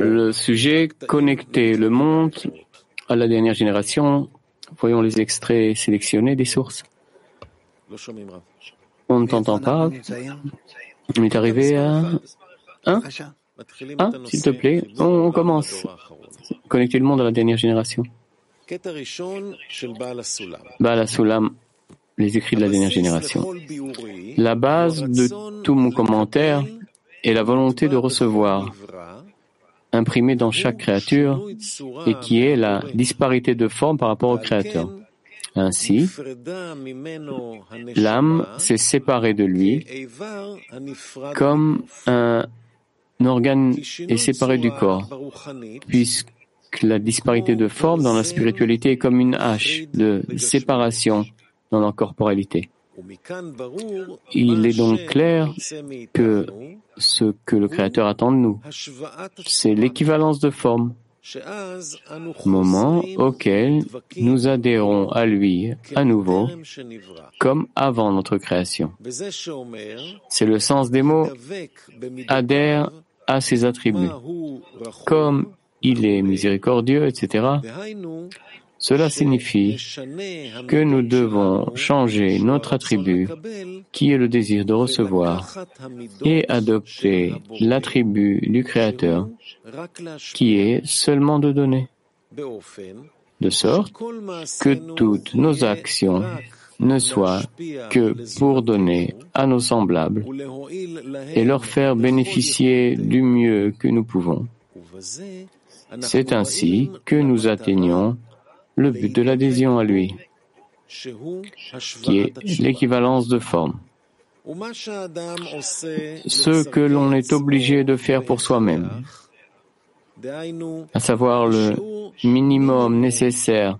Le sujet connecter le monde à la dernière génération. Voyons les extraits sélectionnés des sources. On ne t'entend pas. On est arrivé à un. Un, s'il te plaît. On commence. Connecter le monde à la dernière génération. Bala Sulam, les écrits de la dernière génération. La base de tout mon commentaire est la volonté de recevoir, imprimée dans chaque créature, et qui est la disparité de forme par rapport au Créateur. Ainsi, l'âme s'est séparée de lui comme un organe est séparé du corps, puisque la disparité de forme dans la spiritualité est comme une hache de séparation dans la corporalité. Il est donc clair que ce que le Créateur attend de nous, c'est l'équivalence de forme, moment auquel nous adhérons à lui à nouveau, comme avant notre création. C'est le sens des mots adhère à ses attributs, comme il est miséricordieux, etc. Cela signifie que nous devons changer notre attribut, qui est le désir de recevoir, et adopter l'attribut du Créateur, qui est seulement de donner, de sorte que toutes nos actions ne soient que pour donner à nos semblables et leur faire bénéficier du mieux que nous pouvons. C'est ainsi que nous atteignons le but de l'adhésion à lui, qui est l'équivalence de forme. Ce que l'on est obligé de faire pour soi-même, à savoir le minimum nécessaire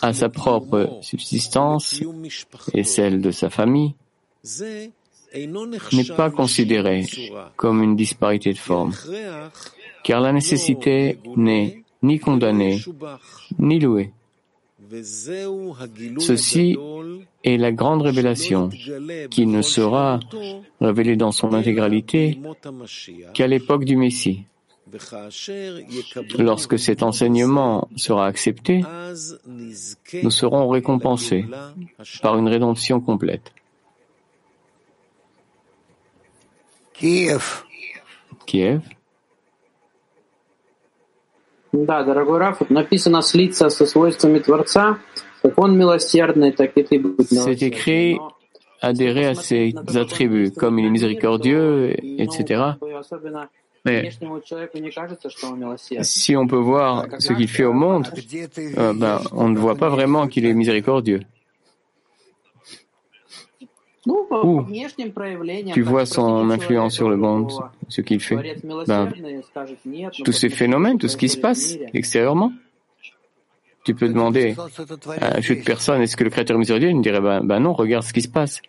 à sa propre subsistance et celle de sa famille, n'est pas considéré comme une disparité de forme, car la nécessité n'est ni condamnée, ni louée. Ceci est la grande révélation qui ne sera révélée dans son intégralité qu'à l'époque du Messie. Lorsque cet enseignement sera accepté, nous serons récompensés par une rédemption complète. Kiev. Kiev. Да, дорогой Раф, написано слиться со свойствами Творца, как он милосердный, так и ты будь C'est écrit adhérer à ses attributs, comme il est miséricordieux, etc. Mais si on peut voir ce qu'il fait au monde, euh, ben, on ne voit pas vraiment qu'il est miséricordieux. Où tu vois son influence sur le monde, ce qu'il fait. Ben, Tous ces phénomènes, tout ce qui se passe extérieurement. Tu peux demander à toute personne, est-ce que le Créateur est miséricordieux Il me dirait, ben, ben, non, regarde ce qui se passe.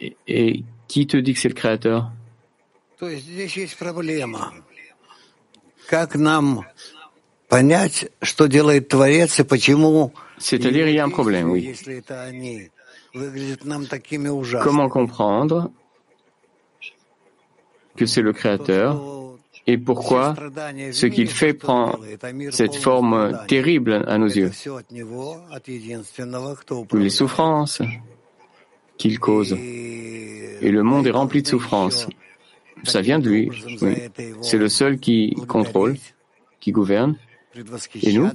Et, et qui te dit que c'est le Créateur? C'est-à-dire, il y a un problème, oui. Comment comprendre que c'est le Créateur et pourquoi ce qu'il fait prend cette forme terrible à nos yeux? Les souffrances qu'il cause. Et le monde est rempli de souffrances. Ça vient de lui. C'est le seul qui contrôle, qui gouverne. Et nous,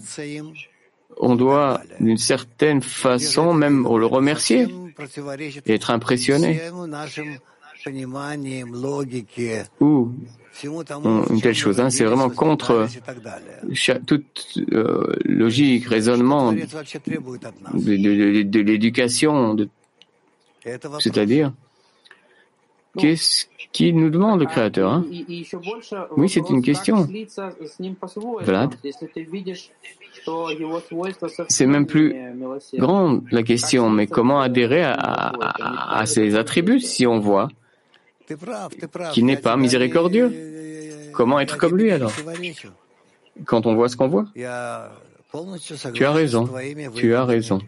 on doit d'une certaine façon même le remercier et être impressionné. Ou une telle chose, hein, c'est vraiment contre toute euh, logique, raisonnement de, de l'éducation, c'est-à-dire Qu'est-ce qu'il nous demande le Créateur hein Oui, c'est une question. Vlad C'est même plus grande la question, mais comment adhérer à, à, à ses attributs si on voit qu'il n'est pas miséricordieux Comment être comme lui alors Quand on voit ce qu'on voit Tu as raison, tu as raison.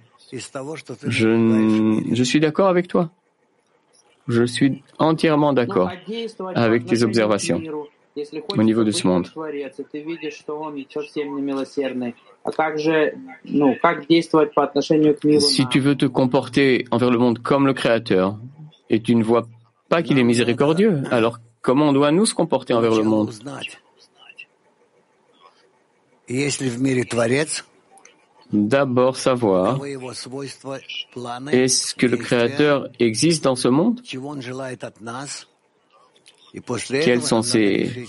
Je, je suis d'accord avec toi. Je suis entièrement d'accord avec tes observations au niveau de ce monde. Si tu veux te comporter envers le monde comme le Créateur et tu ne vois pas qu'il est miséricordieux, alors comment on doit nous se comporter envers le monde? D'abord savoir, est-ce que le Créateur existe dans ce monde? Quels sont ses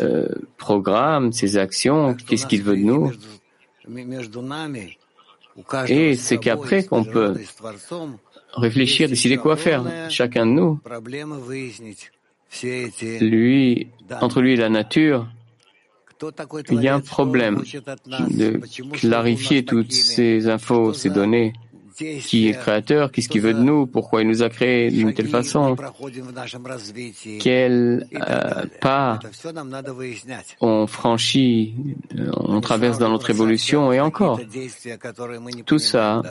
euh, programmes, ses actions? Qu'est-ce qu'il veut de nous? Et c'est qu'après qu'on peut réfléchir, décider quoi faire. Chacun de nous, lui, entre lui et la nature, il y a un problème. de clarifier toutes ces infos, ces données. Qui est le créateur? Qu'est-ce qu'il veut de nous? Pourquoi il nous a créés d'une telle façon? Quel euh, pas on franchit, euh, on traverse dans notre évolution et encore. Tout ça,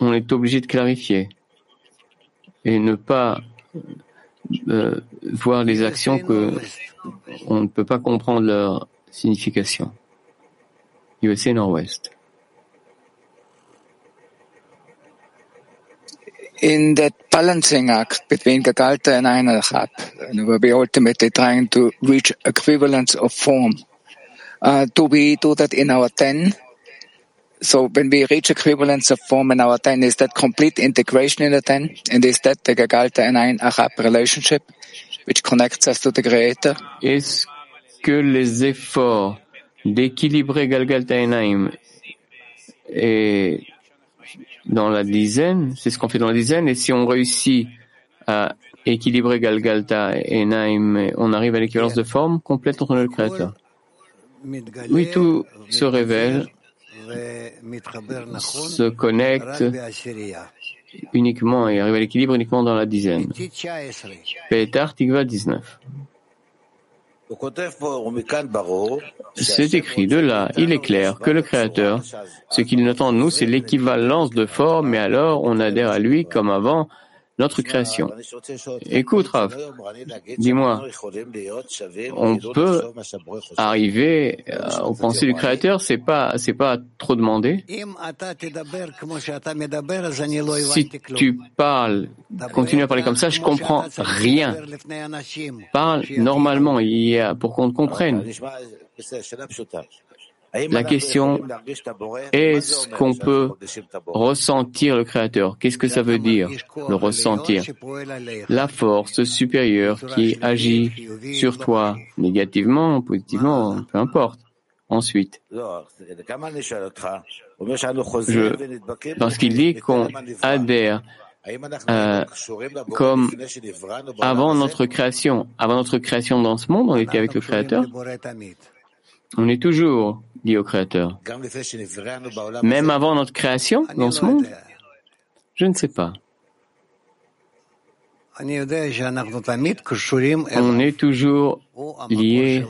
on est obligé de clarifier et ne pas euh, voir les actions que on ne peut pas comprendre leur signification. USA Nord-Ouest. In that balancing act between Gagalta and Einachab, where we ultimately trying to reach equivalence of form, uh, do we do that in our ten? So when we reach equivalence of form in our ten, is that complete integration in the ten? And is that the Gagalta and Einachab relationship, Est-ce que les efforts d'équilibrer Galgalta Enaim et dans la dizaine, c'est ce qu'on fait dans la dizaine, et si on réussit à équilibrer Galgalta et Naim, on arrive à l'équivalence de forme complète entre le Créateur. Oui, tout se révèle, se connecte uniquement et arrive à l'équilibre uniquement dans la dizaine. Petar Tigva 19. C'est écrit de là, il est clair que le Créateur, ce qu'il attend de nous, c'est l'équivalence de forme, et alors on adhère à lui comme avant notre création. Écoute, Rav, dis-moi, on peut arriver euh, aux pensées du Créateur, c'est pas, c'est pas trop demandé. Si tu parles, continue à parler comme ça, je comprends rien. Parle normalement, il y a, pour qu'on te comprenne. La question est-ce qu'on peut ressentir le Créateur? Qu'est-ce que ça veut dire, le ressentir? La force supérieure qui agit sur toi négativement, positivement, peu importe. Ensuite, parce qu'il dit qu'on adhère euh, comme avant notre création, avant notre création dans ce monde, on était avec le Créateur. On est toujours lié au Créateur. Même avant notre création dans ce monde Je ne sais pas. On est toujours lié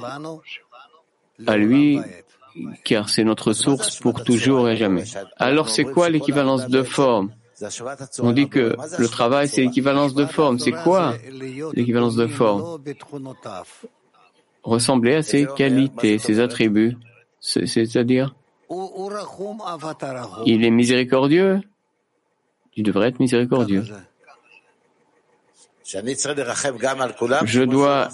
à lui car c'est notre source pour toujours et jamais. Alors c'est quoi l'équivalence de forme On dit que le travail c'est l'équivalence de forme. C'est quoi l'équivalence de forme ressembler à ses qualités, ses attributs, c'est-à-dire il est miséricordieux, il devrait être miséricordieux. Je dois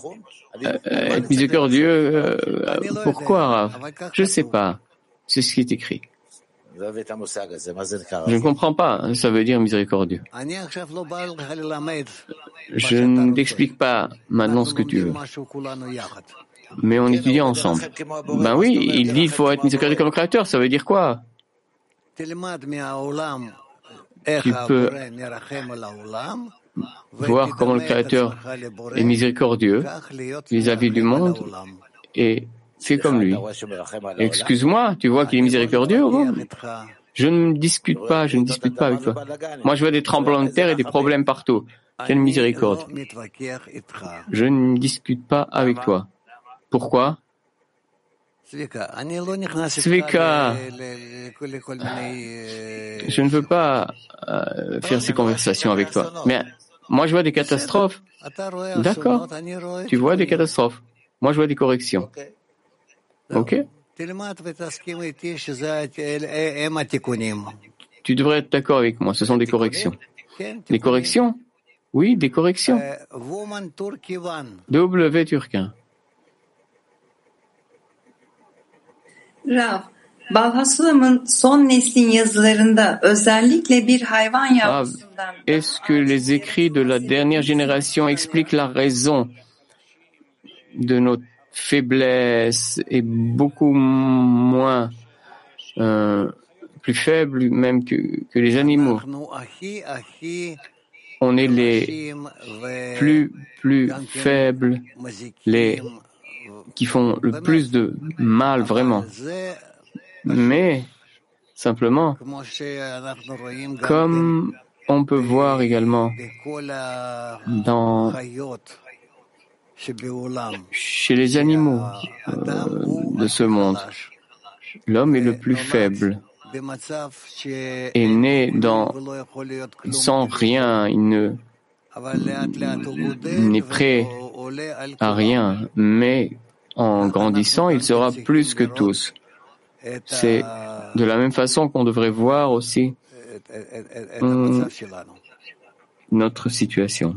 euh, être miséricordieux. Euh, pourquoi, Rav Je ne sais pas. C'est ce qui est écrit. Je ne comprends pas. Ça veut dire miséricordieux. Je ne t'explique pas maintenant ce que tu veux. Mais on étudie ensemble. Ben oui, il dit qu'il faut être miséricordieux comme le Créateur. Ça veut dire quoi? Tu peux voir comment le Créateur est miséricordieux vis-à-vis du monde et fais comme lui. Excuse-moi, tu vois qu'il est miséricordieux Je ne discute pas, je ne discute pas avec toi. Moi, je vois des tremblements de terre et des problèmes partout. Quelle miséricorde. Je ne discute pas avec toi. Pourquoi? Sveka, je ne veux pas euh, faire ces conversations avec toi. Mais Moi, je vois des catastrophes. D'accord. Tu vois des catastrophes. Moi, je vois des corrections. OK Tu devrais être d'accord avec moi. Ce sont des corrections. Des corrections? Oui, des corrections. W Turquin. Rav, son neslin yazılarında özellikle bir hayvan yavrusundan... Est-ce que les écrits de la dernière génération expliquent la raison de notre faiblesse et beaucoup moins euh, plus faible même que, que les animaux. On est les plus plus faibles, les qui font le plus de mal vraiment. Mais simplement, comme on peut voir également dans chez les animaux euh, de ce monde, l'homme est le plus faible, est né dans, sans rien, il ne n'est prêt à rien, mais en grandissant, il sera plus que tous. C'est de la même façon qu'on devrait voir aussi notre situation.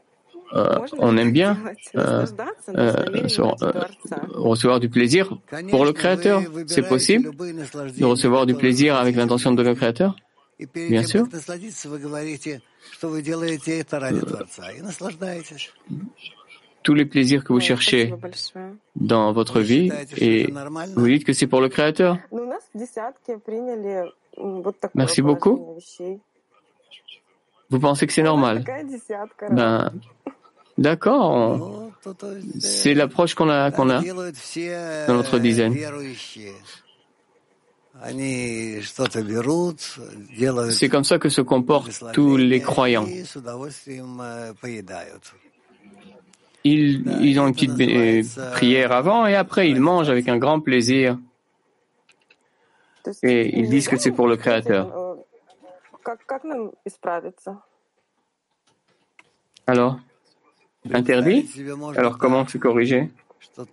Euh, on aime bien euh, euh, recevoir du plaisir pour le Créateur. C'est possible de recevoir du plaisir avec l'intention de le Créateur? Bien sûr. Tous les plaisirs que vous cherchez dans votre vie et vous dites que c'est pour le Créateur. Merci beaucoup. Vous pensez que c'est normal? Ben, d'accord. C'est l'approche qu'on a, qu'on a dans notre dizaine. C'est comme ça que se comportent tous les croyants. Ils, ils ont une petite euh, prière avant et après ils mangent avec un grand plaisir. Et ils disent que c'est pour le Créateur. Alors? Interdit Alors comment se corriger on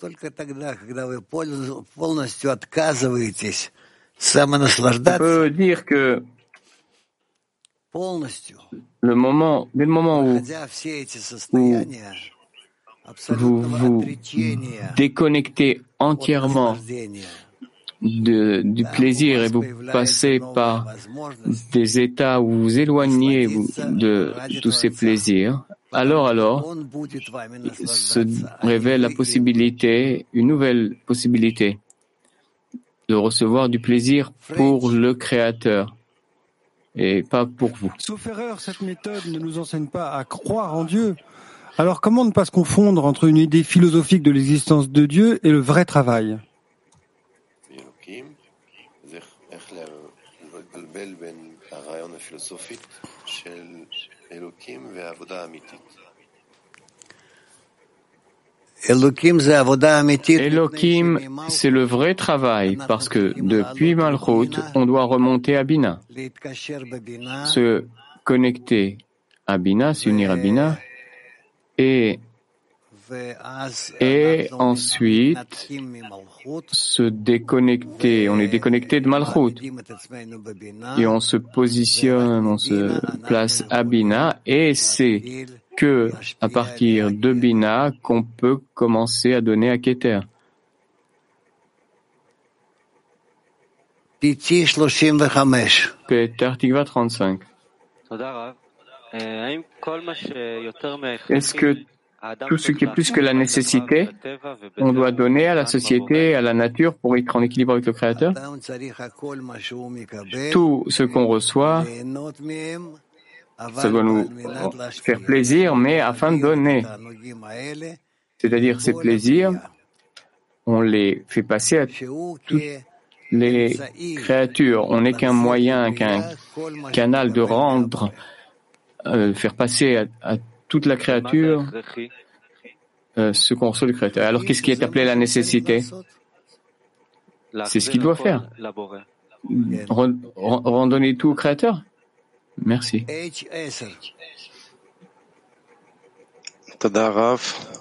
peut dire que le moment, dès le moment où, vous vous déconnectez entièrement de, du plaisir et vous passez par des états où vous éloignez de tous ces plaisirs, alors alors se révèle la possibilité, une nouvelle possibilité de recevoir du plaisir pour le Créateur et pas pour vous. Sauf erreur, cette méthode ne nous enseigne pas à croire en Dieu. Alors comment ne pas se confondre entre une idée philosophique de l'existence de Dieu et le vrai travail Elohim, c'est le vrai travail parce que depuis Malchut, on doit remonter à Bina. Se connecter à Bina, s'unir à Bina et, et ensuite se déconnecter. On est déconnecté de Malchut et on se positionne, on se place à Bina et c'est que à partir de Bina qu'on peut commencer à donner à Keter. Peter Tikva 35. Est-ce que tout ce qui est plus que la nécessité, on doit donner à la société, à la nature pour être en équilibre avec le Créateur Tout ce qu'on reçoit, Ça doit nous faire plaisir, mais afin de donner. C'est-à-dire ces plaisirs, on les fait passer à toutes les créatures. On n'est qu'un moyen, qu'un canal de rendre, euh, faire passer à, à, toute la créature euh, qu'on reçoit du créateur. Alors qu'est-ce qui est appelé la nécessité? C'est ce qu'il doit faire. Randonner tout au créateur? Merci.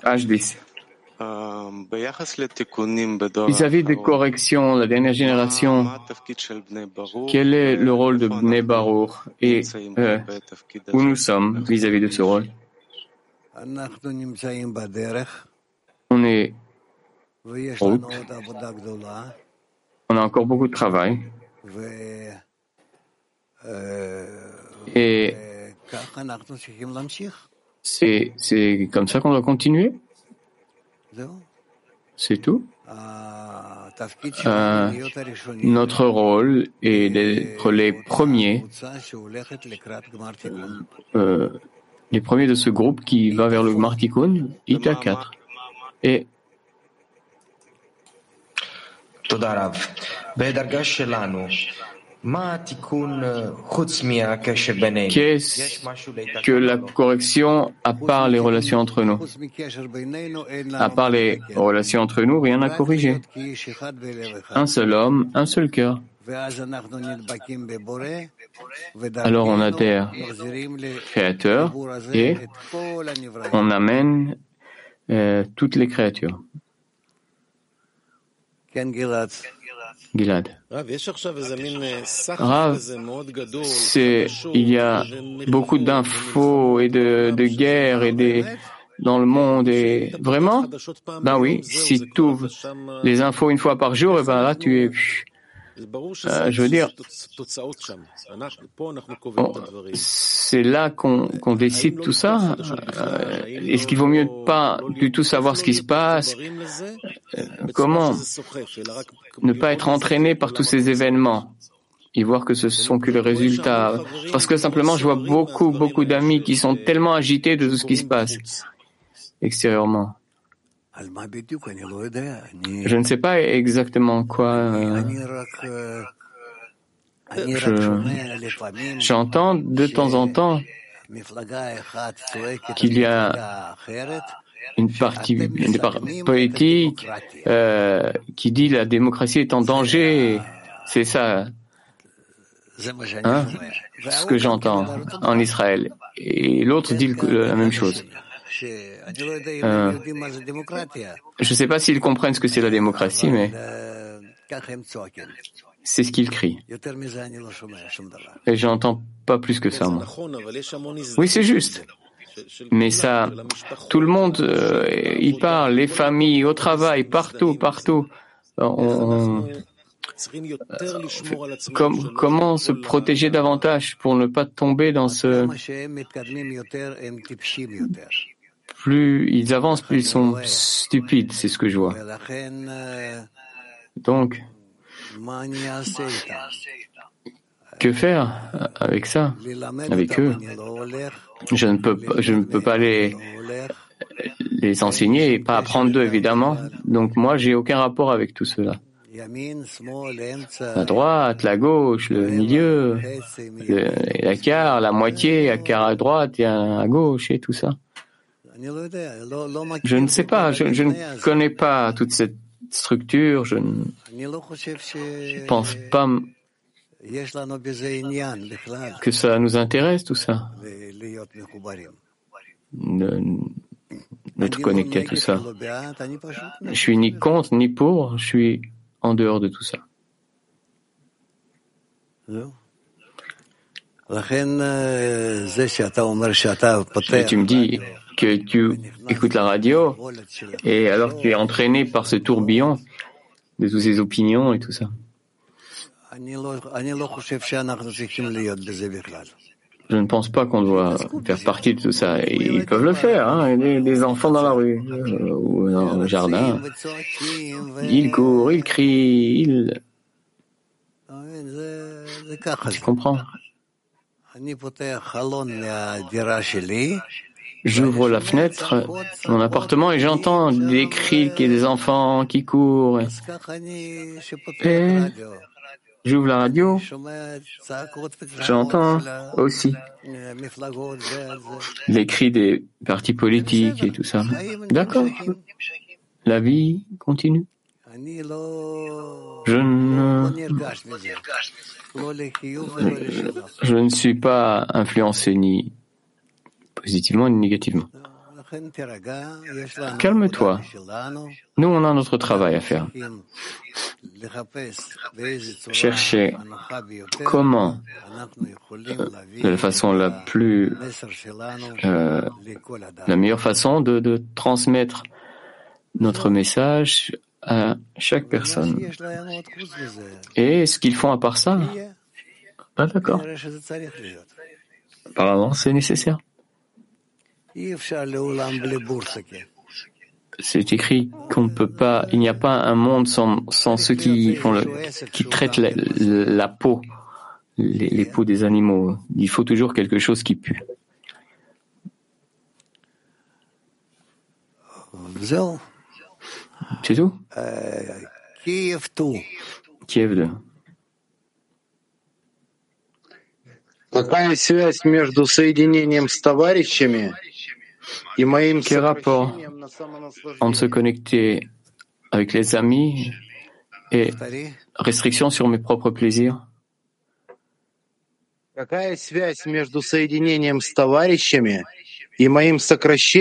H10. Vis-à-vis des corrections, la dernière génération, quel est le rôle de Bnei Baruch et euh, où nous sommes vis-à-vis de ce rôle? On est route. On a encore beaucoup de travail. Et c'est comme ça qu'on doit continuer c'est tout. Euh, notre rôle est d'être les premiers, euh, les premiers de ce groupe qui va vers le Martikun, Ita 4. Et Qu'est-ce que la correction à part les relations entre nous À part les relations entre nous, rien à corriger. Un seul homme, un seul cœur. Alors on adhère créateur et on amène euh, toutes les créatures. Gilad. Rav, c'est, il y a beaucoup d'infos et de, de guerres et des, dans le monde et vraiment, ben oui, si tu ouvres les infos une fois par jour, et ben là tu es, euh, je veux dire, c'est là qu'on décide tout ça? Euh, est-ce qu'il vaut mieux pas du tout savoir ce qui se passe? euh, Comment ne pas être entraîné par tous ces événements? Et voir que ce sont que les résultats Parce que simplement, je vois beaucoup, beaucoup d'amis qui sont tellement agités de tout ce qui se passe. Extérieurement. Je ne sais pas exactement quoi. Euh, j'entends de temps en temps qu'il y a une partie une politique euh, qui dit la démocratie est en danger. C'est ça. Hein, ce que j'entends en Israël. Et l'autre dit la même chose. Euh, je ne sais pas s'ils comprennent ce que c'est la démocratie, mais c'est ce qu'ils crient. Et j'entends pas plus que ça, moi. Oui, c'est juste. Mais ça, tout le monde euh, y parle, les familles, au travail, partout, partout. On, comment se protéger davantage pour ne pas tomber dans ce plus ils avancent, plus ils sont stupides, c'est ce que je vois. Donc, que faire avec ça, avec eux? Je ne peux, je ne peux pas les, les enseigner et pas apprendre d'eux, évidemment. Donc moi, j'ai aucun rapport avec tout cela. La droite, la gauche, le milieu, la quart, la moitié, la quart à droite et à gauche et tout ça. Je ne sais pas, je, ne connais pas toute cette structure, je ne pense pas que ça nous intéresse tout ça, d'être connecté à tout ça. Je suis ni contre ni pour, je suis en dehors de tout ça. Et tu me dis que tu écoutes la radio et alors tu es entraîné par ce tourbillon de toutes ces opinions et tout ça. Je ne pense pas qu'on doit faire partie de tout ça. Ils peuvent le faire, hein, des, enfants dans la rue euh, ou dans le jardin. Ils courent, ils crient, ils... Tu comprends J'ouvre la fenêtre, mon appartement, et j'entends des cris des enfants qui courent. Et j'ouvre la radio, j'entends aussi les cris des partis politiques et tout ça. D'accord. La vie continue. Je ne, je ne suis pas influencé ni positivement ni négativement. Calme-toi. Nous, on a notre travail à faire. Chercher comment, euh, de la façon la plus, euh, la meilleure façon de, de transmettre notre message à chaque personne. Et ce qu'ils font à part ça, pas d'accord. Apparemment, c'est nécessaire. C'est écrit qu'on ne peut pas, il n'y a pas un monde sans, sans ceux qui font le, qui traitent la, la peau, les, les peaux des animaux. Il faut toujours quelque chose qui pue. C'est tout? Kiev 2. Kiev 2. Какая связь между соединением с товарищами Quel rapport entre se connecter avec les amis et restriction sur mes propres plaisirs. Quel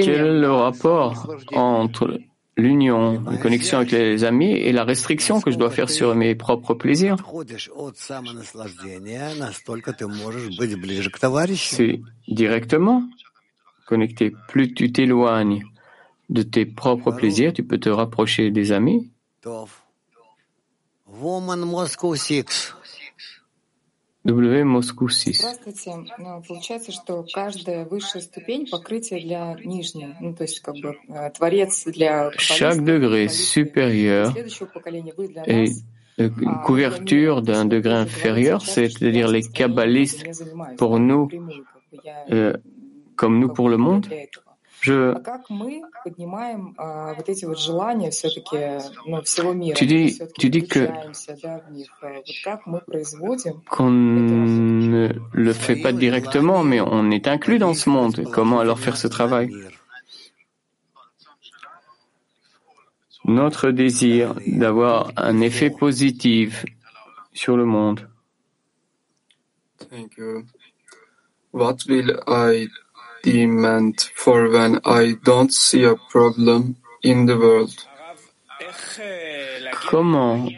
est le rapport entre l'union, la connexion avec les amis et la restriction que je dois faire sur mes propres plaisirs? C'est directement connecté. Plus tu t'éloignes de tes propres plaisirs, tu peux te rapprocher des amis. W Moscou 6. Здравствуйте. Получается, что каждая высшая ступень покрытие для нижней. Ну, то есть, как бы, творец для Chaque degré supérieur est une couverture d'un degré inférieur, c'est-à-dire les kabbalistes, pour nous, euh, comme nous pour le monde. Je... Tu dis, que qu'on ne le fait pas directement, mais on est inclus dans ce monde. Comment alors faire ce travail? Notre désir d'avoir un effet positif sur le monde. Demand for when I don't see a problem in the world. Comment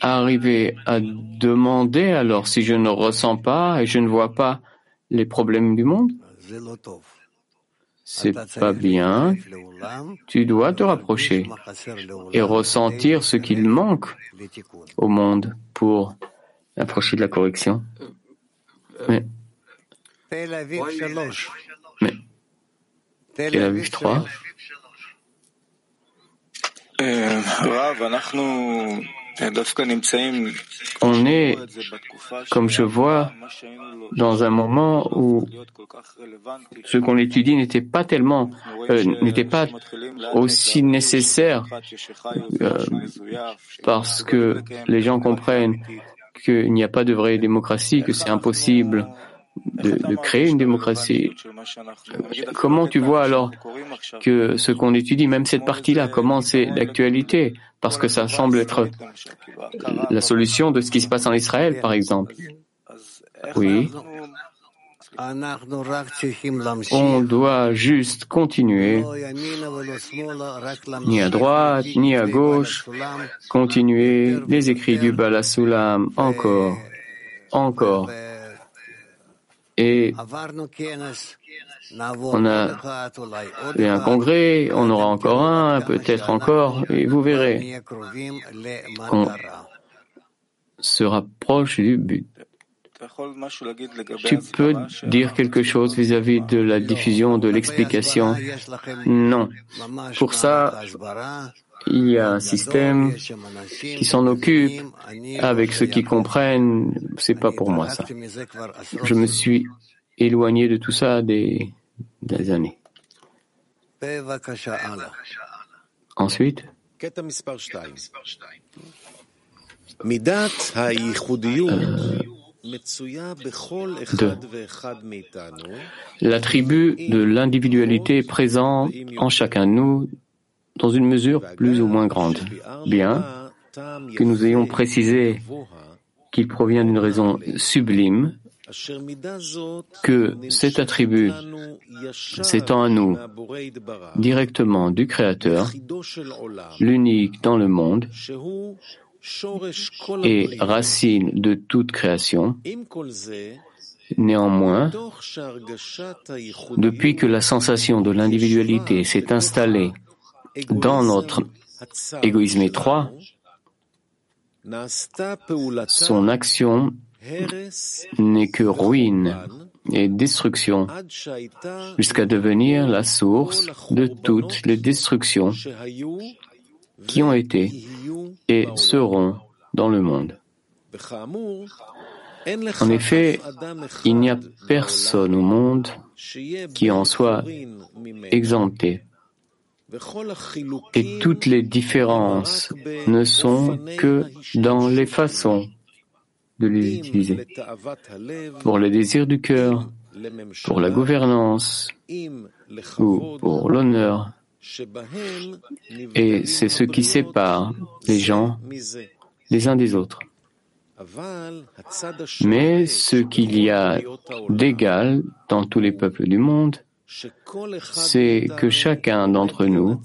arriver à demander alors si je ne ressens pas et je ne vois pas les problèmes du monde C'est pas bien. Tu dois te rapprocher et ressentir ce qu'il manque au monde pour approcher de la correction. Mais mais Tel Aviv 3. On est, comme je vois, dans un moment où ce qu'on étudie n'était pas tellement, euh, n'était pas aussi nécessaire euh, parce que les gens comprennent qu'il n'y a pas de vraie démocratie, que c'est impossible de, créer une démocratie. Comment tu vois alors que ce qu'on étudie, même cette partie-là, comment c'est d'actualité? Parce que ça semble être la solution de ce qui se passe en Israël, par exemple. Oui. On doit juste continuer, ni à droite, ni à gauche, continuer les écrits du Balasulam encore, encore et on a eu un congrès, on aura encore un, peut-être encore, et vous verrez, on se rapproche du but. Tu peux dire quelque chose vis-à-vis de la diffusion, de l'explication? Non. Pour ça, il y a un système qui s'en occupe avec ceux qui comprennent. C'est pas pour moi ça. Je me suis éloigné de tout ça des, des années. Ensuite, L'attribut de l'individualité est présent en chacun de nous dans une mesure plus ou moins grande, bien que nous ayons précisé qu'il provient d'une raison sublime, que cet attribut s'étend à nous directement du Créateur, l'unique dans le monde, et racine de toute création. Néanmoins, depuis que la sensation de l'individualité s'est installée dans notre égoïsme étroit, son action n'est que ruine et destruction jusqu'à devenir la source de toutes les destructions qui ont été et seront dans le monde. En effet, il n'y a personne au monde qui en soit exempté. Et toutes les différences ne sont que dans les façons de les utiliser. Pour le désir du cœur, pour la gouvernance ou pour l'honneur, et c'est ce qui sépare les gens les uns des autres. Mais ce qu'il y a d'égal dans tous les peuples du monde, c'est que chacun d'entre nous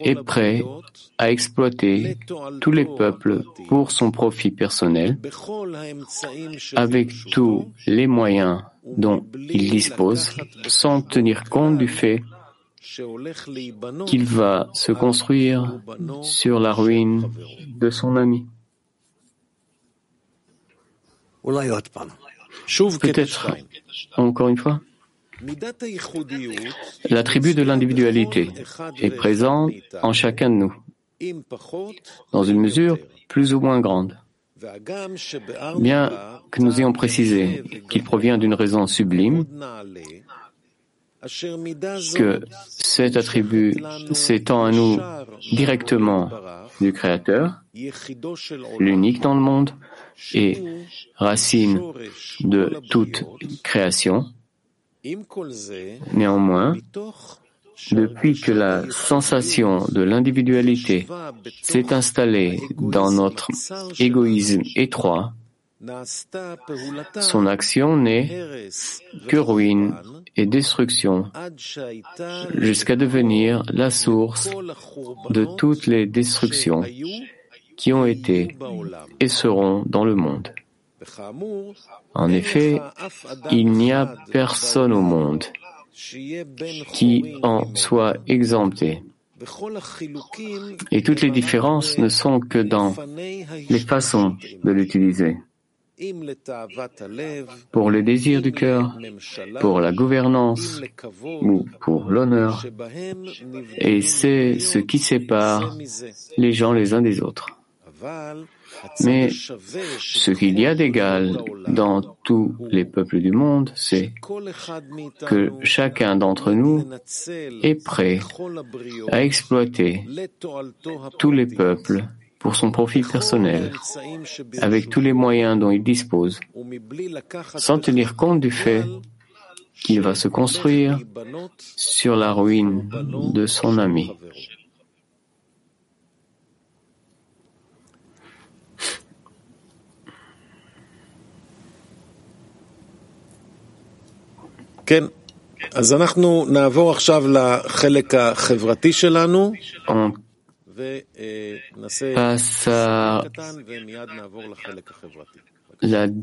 est prêt à exploiter tous les peuples pour son profit personnel avec tous les moyens dont il dispose sans tenir compte du fait qu'il va se construire sur la ruine de son ami. Peut-être, encore une fois, l'attribut de l'individualité est présent en chacun de nous, dans une mesure plus ou moins grande. Bien que nous ayons précisé qu'il provient d'une raison sublime, que cet attribut s'étend à nous directement du Créateur, l'unique dans le monde et racine de toute création. Néanmoins, depuis que la sensation de l'individualité s'est installée dans notre égoïsme étroit, son action n'est que ruine et destruction jusqu'à devenir la source de toutes les destructions qui ont été et seront dans le monde. En effet, il n'y a personne au monde qui en soit exempté. Et toutes les différences ne sont que dans les façons de l'utiliser. Pour les désirs du cœur, pour la gouvernance ou pour l'honneur, et c'est ce qui sépare les gens les uns des autres. Mais ce qu'il y a d'égal dans tous les peuples du monde, c'est que chacun d'entre nous est prêt à exploiter tous les peuples pour son profit personnel, avec tous les moyens dont il dispose, sans tenir compte du fait qu'il va se construire sur la ruine de son ami. On passe à la